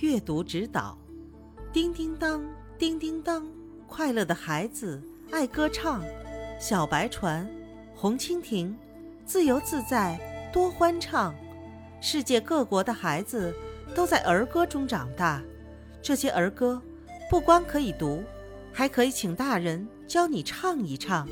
阅读指导叮叮当叮叮当快乐的孩子爱歌唱小白船红蜻蜓自由自在多欢畅世界各国的孩子都在儿歌中长大。这些儿歌不光可以读还可以请大人教你唱一唱。